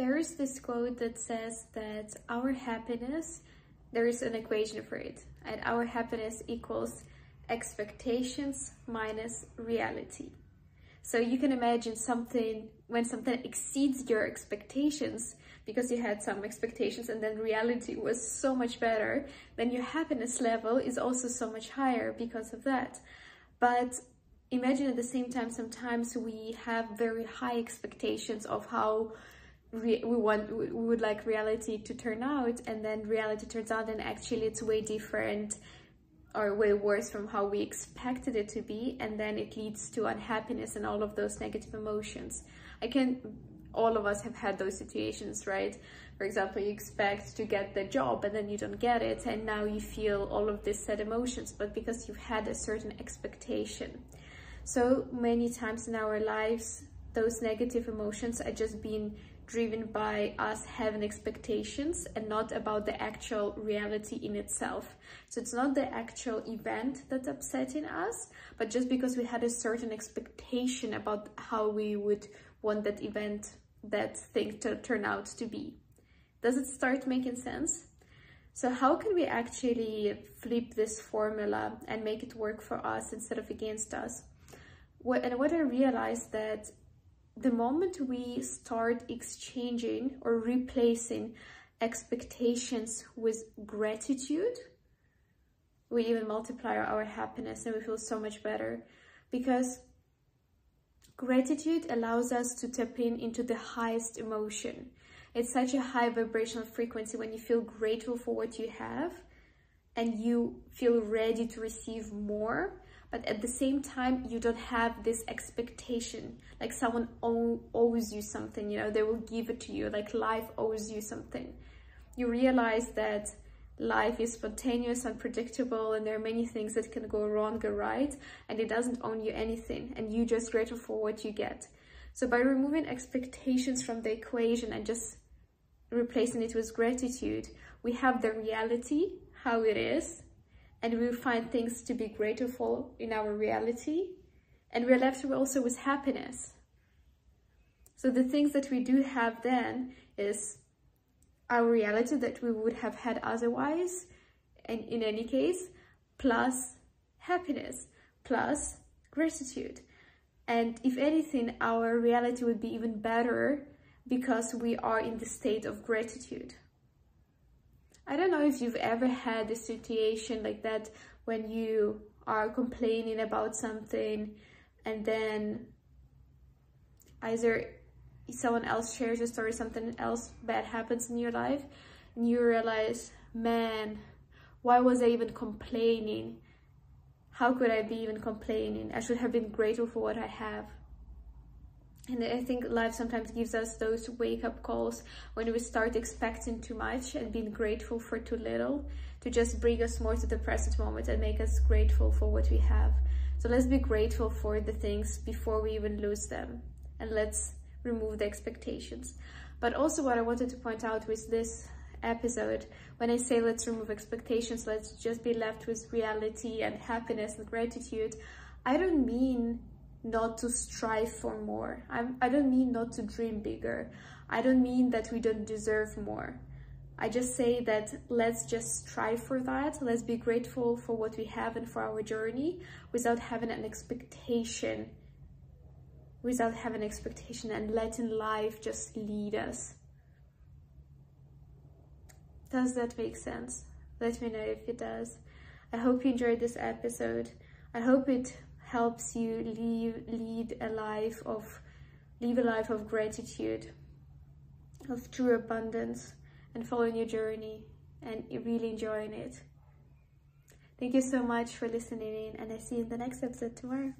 There is this quote that says that our happiness, there is an equation for it, and our happiness equals expectations minus reality. So you can imagine something when something exceeds your expectations because you had some expectations and then reality was so much better, then your happiness level is also so much higher because of that. But imagine at the same time, sometimes we have very high expectations of how we want we would like reality to turn out and then reality turns out and actually it's way different or way worse from how we expected it to be and then it leads to unhappiness and all of those negative emotions. I can all of us have had those situations right? For example you expect to get the job and then you don't get it and now you feel all of these sad emotions but because you've had a certain expectation. So many times in our lives those negative emotions are just being driven by us having expectations and not about the actual reality in itself. So it's not the actual event that's upsetting us, but just because we had a certain expectation about how we would want that event, that thing to turn out to be. Does it start making sense? So how can we actually flip this formula and make it work for us instead of against us? and what I realized that the moment we start exchanging or replacing expectations with gratitude, we even multiply our happiness and we feel so much better because gratitude allows us to tap in into the highest emotion. It's such a high vibrational frequency when you feel grateful for what you have and you feel ready to receive more but at the same time you don't have this expectation. Like someone owes you something you know they will give it to you. Like life owes you something. You realize that life is spontaneous unpredictable and there are many things that can go wrong or right and it doesn't own you anything and you just grateful for what you get. So by removing expectations from the equation and just replacing it with gratitude we have the reality how it is and we find things to be grateful in our reality and we're left also with happiness. So the things that we do have then is our reality that we would have had otherwise and in any case plus happiness plus gratitude and if anything our reality would be even better because we are in the state of gratitude I don't know if you've ever had a situation like that when you are complaining about something and then either someone else shares a story, something else bad happens in your life, and you realize, man, why was I even complaining? How could I be even complaining? I should have been grateful for what I have. And I think life sometimes gives us those wake up calls when we start expecting too much and being grateful for too little to just bring us more to the present moment and make us grateful for what we have. So let's be grateful for the things before we even lose them. And let's remove the expectations. But also what I wanted to point out with this episode, when I say let's remove expectations, let's just be left with reality and happiness and gratitude, I don't mean not to strive for more. I'm, I don't mean not to dream bigger. I don't mean that we don't deserve more. I just say that let's just strive for that. Let's be grateful for what we have and for our journey without having an expectation, without having expectation and letting life just lead us. Does that make sense? Let me know if it does. I hope you enjoyed this episode. I hope it helps you lead a life of live a life of gratitude of true abundance and following your journey and really enjoying it. Thank you so much for listening in and i see you in the next episode tomorrow